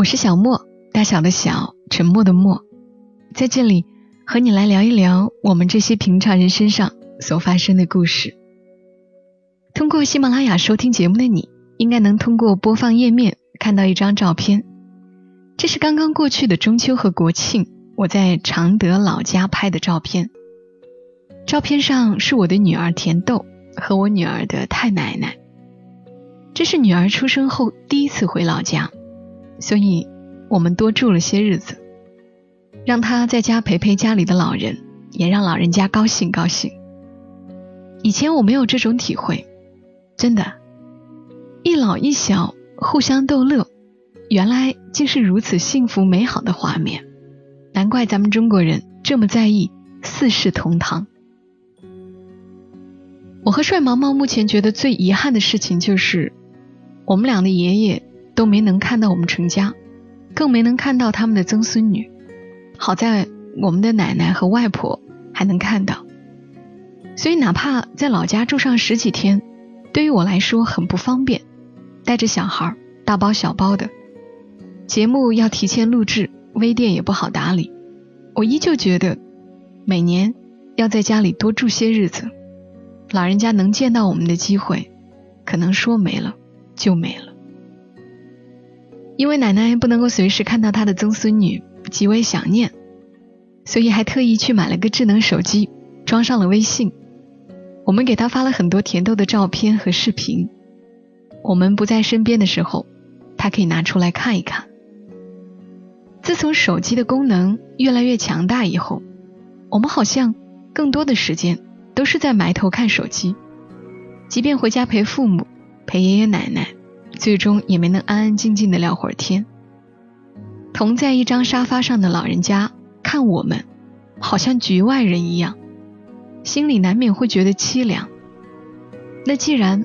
我是小莫，大小的小，沉默的默，在这里和你来聊一聊我们这些平常人身上所发生的故事。通过喜马拉雅收听节目的你，应该能通过播放页面看到一张照片，这是刚刚过去的中秋和国庆，我在常德老家拍的照片。照片上是我的女儿甜豆和我女儿的太奶奶。这是女儿出生后第一次回老家，所以我们多住了些日子，让他在家陪陪家里的老人，也让老人家高兴高兴。以前我没有这种体会，真的，一老一小互相逗乐，原来竟是如此幸福美好的画面。难怪咱们中国人这么在意四世同堂。我和帅毛毛目前觉得最遗憾的事情就是，我们俩的爷爷都没能看到我们成家，更没能看到他们的曾孙女。好在我们的奶奶和外婆还能看到，所以哪怕在老家住上十几天，对于我来说很不方便，带着小孩大包小包的，节目要提前录制，微店也不好打理。我依旧觉得，每年要在家里多住些日子。老人家能见到我们的机会，可能说没了就没了。因为奶奶不能够随时看到她的曾孙女，极为想念，所以还特意去买了个智能手机，装上了微信。我们给她发了很多甜豆的照片和视频。我们不在身边的时候，她可以拿出来看一看。自从手机的功能越来越强大以后，我们好像更多的时间。都是在埋头看手机，即便回家陪父母、陪爷爷奶奶，最终也没能安安静静的聊会儿天。同在一张沙发上的老人家看我们，好像局外人一样，心里难免会觉得凄凉。那既然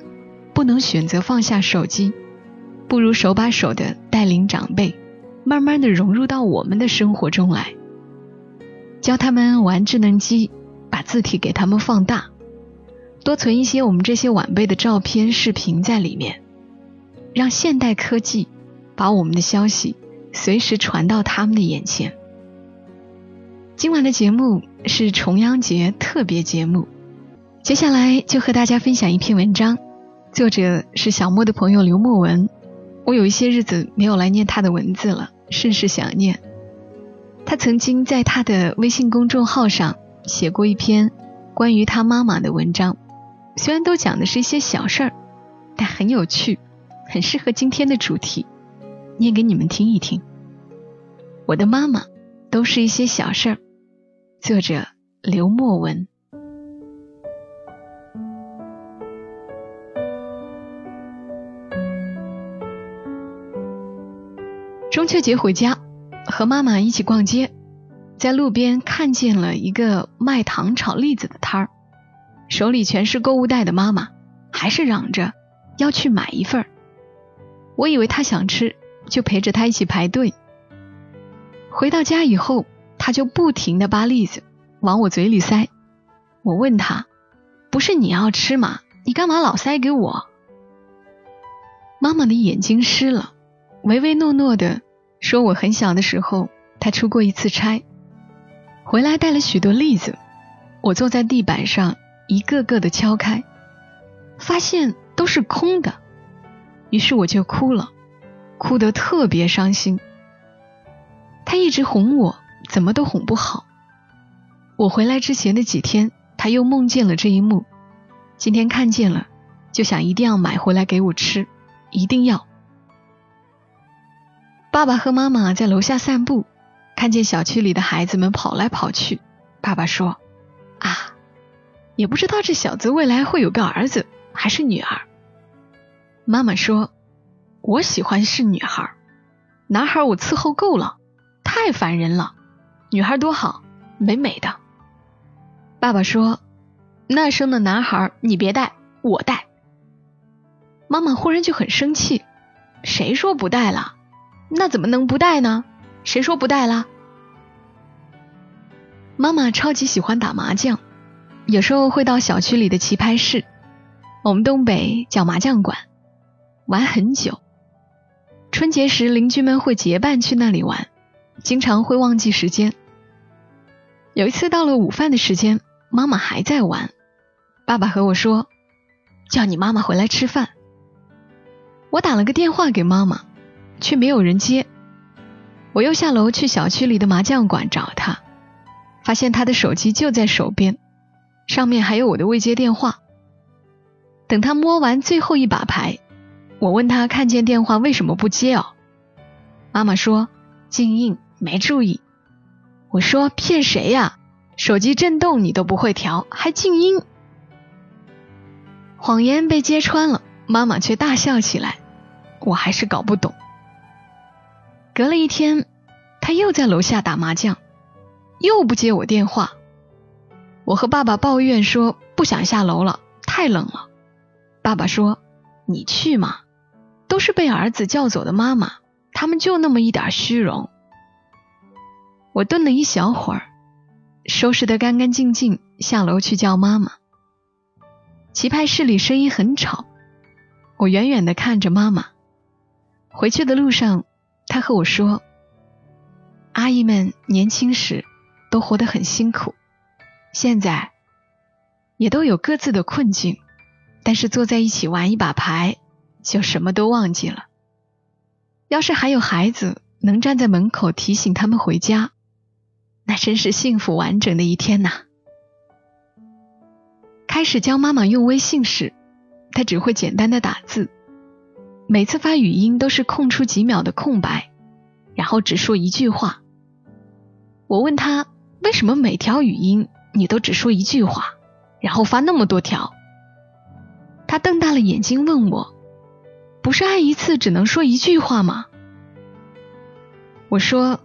不能选择放下手机，不如手把手的带领长辈，慢慢的融入到我们的生活中来，教他们玩智能机。把字体给他们放大，多存一些我们这些晚辈的照片、视频在里面，让现代科技把我们的消息随时传到他们的眼前。今晚的节目是重阳节特别节目，接下来就和大家分享一篇文章，作者是小莫的朋友刘墨文。我有一些日子没有来念他的文字了，甚是想念。他曾经在他的微信公众号上。写过一篇关于他妈妈的文章，虽然都讲的是一些小事儿，但很有趣，很适合今天的主题，念给你们听一听。我的妈妈都是一些小事儿，作者刘墨文。中秋节回家，和妈妈一起逛街。在路边看见了一个卖糖炒栗子的摊儿，手里全是购物袋的妈妈，还是嚷着要去买一份儿。我以为他想吃，就陪着他一起排队。回到家以后，他就不停的扒栗子往我嘴里塞。我问他：“不是你要吃吗？你干嘛老塞给我？”妈妈的眼睛湿了，唯唯诺诺的说：“我很小的时候，她出过一次差。”回来带了许多栗子，我坐在地板上一个个的敲开，发现都是空的，于是我就哭了，哭得特别伤心。他一直哄我，怎么都哄不好。我回来之前的几天，他又梦见了这一幕，今天看见了，就想一定要买回来给我吃，一定要。爸爸和妈妈在楼下散步。看见小区里的孩子们跑来跑去，爸爸说：“啊，也不知道这小子未来会有个儿子还是女儿。”妈妈说：“我喜欢是女孩。”男孩我伺候够了，太烦人了。女孩多好，美美的。爸爸说：“那生的男孩你别带，我带。”妈妈忽然就很生气：“谁说不带了？那怎么能不带呢？谁说不带了？”妈妈超级喜欢打麻将，有时候会到小区里的棋牌室，我们东北叫麻将馆，玩很久。春节时，邻居们会结伴去那里玩，经常会忘记时间。有一次到了午饭的时间，妈妈还在玩，爸爸和我说：“叫你妈妈回来吃饭。”我打了个电话给妈妈，却没有人接。我又下楼去小区里的麻将馆找她。发现他的手机就在手边，上面还有我的未接电话。等他摸完最后一把牌，我问他看见电话为什么不接哦？妈妈说静音没注意。我说骗谁呀？手机震动你都不会调，还静音？谎言被揭穿了，妈妈却大笑起来。我还是搞不懂。隔了一天，他又在楼下打麻将。又不接我电话，我和爸爸抱怨说不想下楼了，太冷了。爸爸说：“你去嘛，都是被儿子叫走的妈妈，他们就那么一点虚荣。”我顿了一小会儿，收拾得干干净净，下楼去叫妈妈。棋牌室里声音很吵，我远远的看着妈妈。回去的路上，她和我说：“阿姨们年轻时。”都活得很辛苦，现在也都有各自的困境，但是坐在一起玩一把牌，就什么都忘记了。要是还有孩子能站在门口提醒他们回家，那真是幸福完整的一天呐。开始教妈妈用微信时，她只会简单的打字，每次发语音都是空出几秒的空白，然后只说一句话。我问她。为什么每条语音你都只说一句话，然后发那么多条？他瞪大了眼睛问我：“不是按一次只能说一句话吗？”我说：“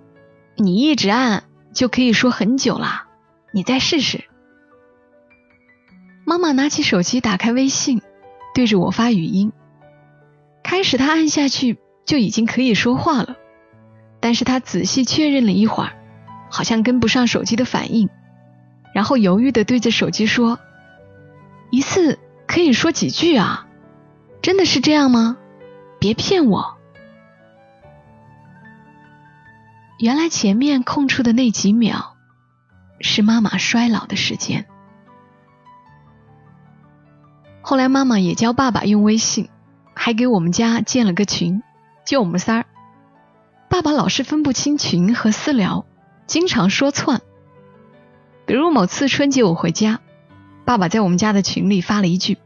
你一直按就可以说很久啦，你再试试。”妈妈拿起手机打开微信，对着我发语音。开始她按下去就已经可以说话了，但是她仔细确认了一会儿。好像跟不上手机的反应，然后犹豫的对着手机说：“一次可以说几句啊？真的是这样吗？别骗我！”原来前面空出的那几秒，是妈妈衰老的时间。后来妈妈也教爸爸用微信，还给我们家建了个群，就我们仨儿。爸爸老是分不清群和私聊。经常说窜，比如某次春节我回家，爸爸在我们家的群里发了一句：“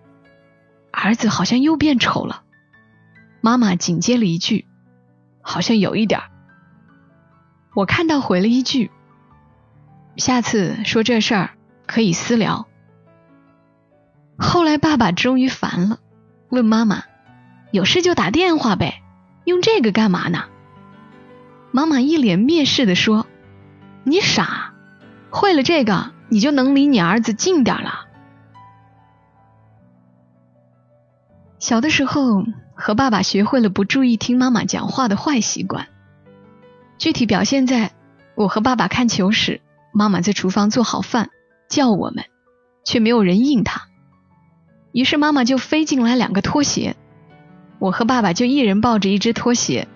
儿子好像又变丑了。”妈妈紧接了一句：“好像有一点。”我看到回了一句：“下次说这事儿可以私聊。”后来爸爸终于烦了，问妈妈：“有事就打电话呗，用这个干嘛呢？”妈妈一脸蔑视的说。你傻，会了这个，你就能离你儿子近点了。小的时候和爸爸学会了不注意听妈妈讲话的坏习惯，具体表现在我和爸爸看球时，妈妈在厨房做好饭叫我们，却没有人应她，于是妈妈就飞进来两个拖鞋，我和爸爸就一人抱着一只拖鞋，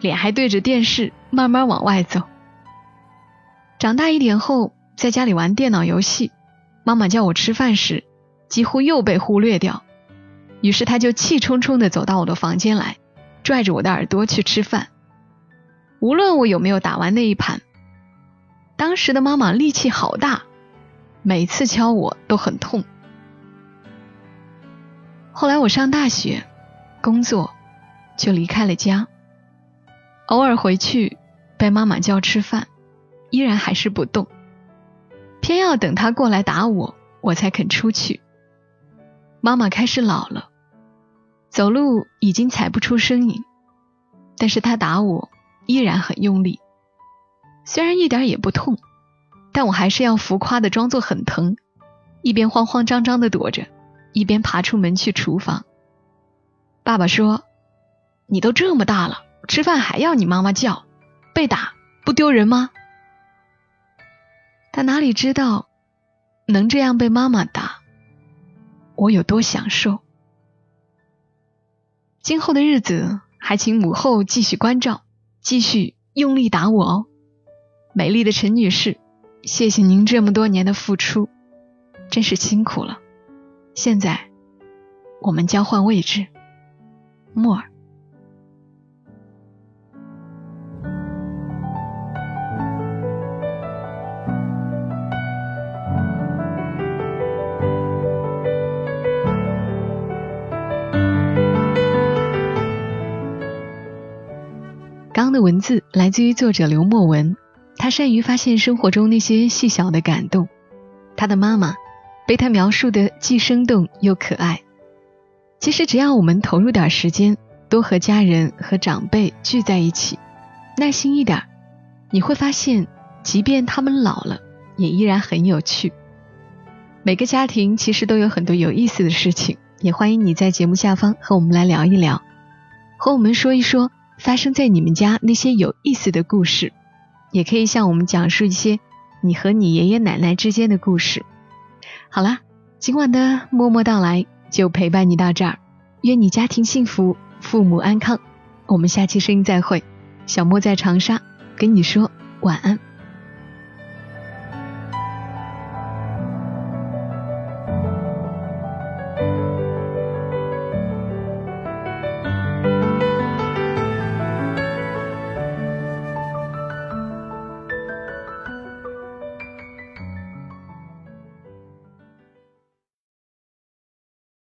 脸还对着电视，慢慢往外走。长大一点后，在家里玩电脑游戏，妈妈叫我吃饭时，几乎又被忽略掉。于是他就气冲冲地走到我的房间来，拽着我的耳朵去吃饭。无论我有没有打完那一盘，当时的妈妈力气好大，每次敲我都很痛。后来我上大学，工作，就离开了家，偶尔回去被妈妈叫吃饭。依然还是不动，偏要等她过来打我，我才肯出去。妈妈开始老了，走路已经踩不出声音，但是他打我，依然很用力。虽然一点也不痛，但我还是要浮夸的装作很疼，一边慌慌张张的躲着，一边爬出门去厨房。爸爸说：“你都这么大了，吃饭还要你妈妈叫，被打不丢人吗？”他哪里知道，能这样被妈妈打，我有多享受。今后的日子，还请母后继续关照，继续用力打我哦。美丽的陈女士，谢谢您这么多年的付出，真是辛苦了。现在，我们交换位置，莫尔。的文字来自于作者刘墨文。他善于发现生活中那些细小的感动，他的妈妈被他描述的既生动又可爱。其实只要我们投入点时间，多和家人和长辈聚在一起，耐心一点，你会发现，即便他们老了，也依然很有趣。每个家庭其实都有很多有意思的事情，也欢迎你在节目下方和我们来聊一聊，和我们说一说发生在你们家那些有意思的故事。也可以向我们讲述一些你和你爷爷奶奶之间的故事。好啦，今晚的默默到来就陪伴你到这儿，愿你家庭幸福，父母安康。我们下期声音再会，小莫在长沙跟你说晚安。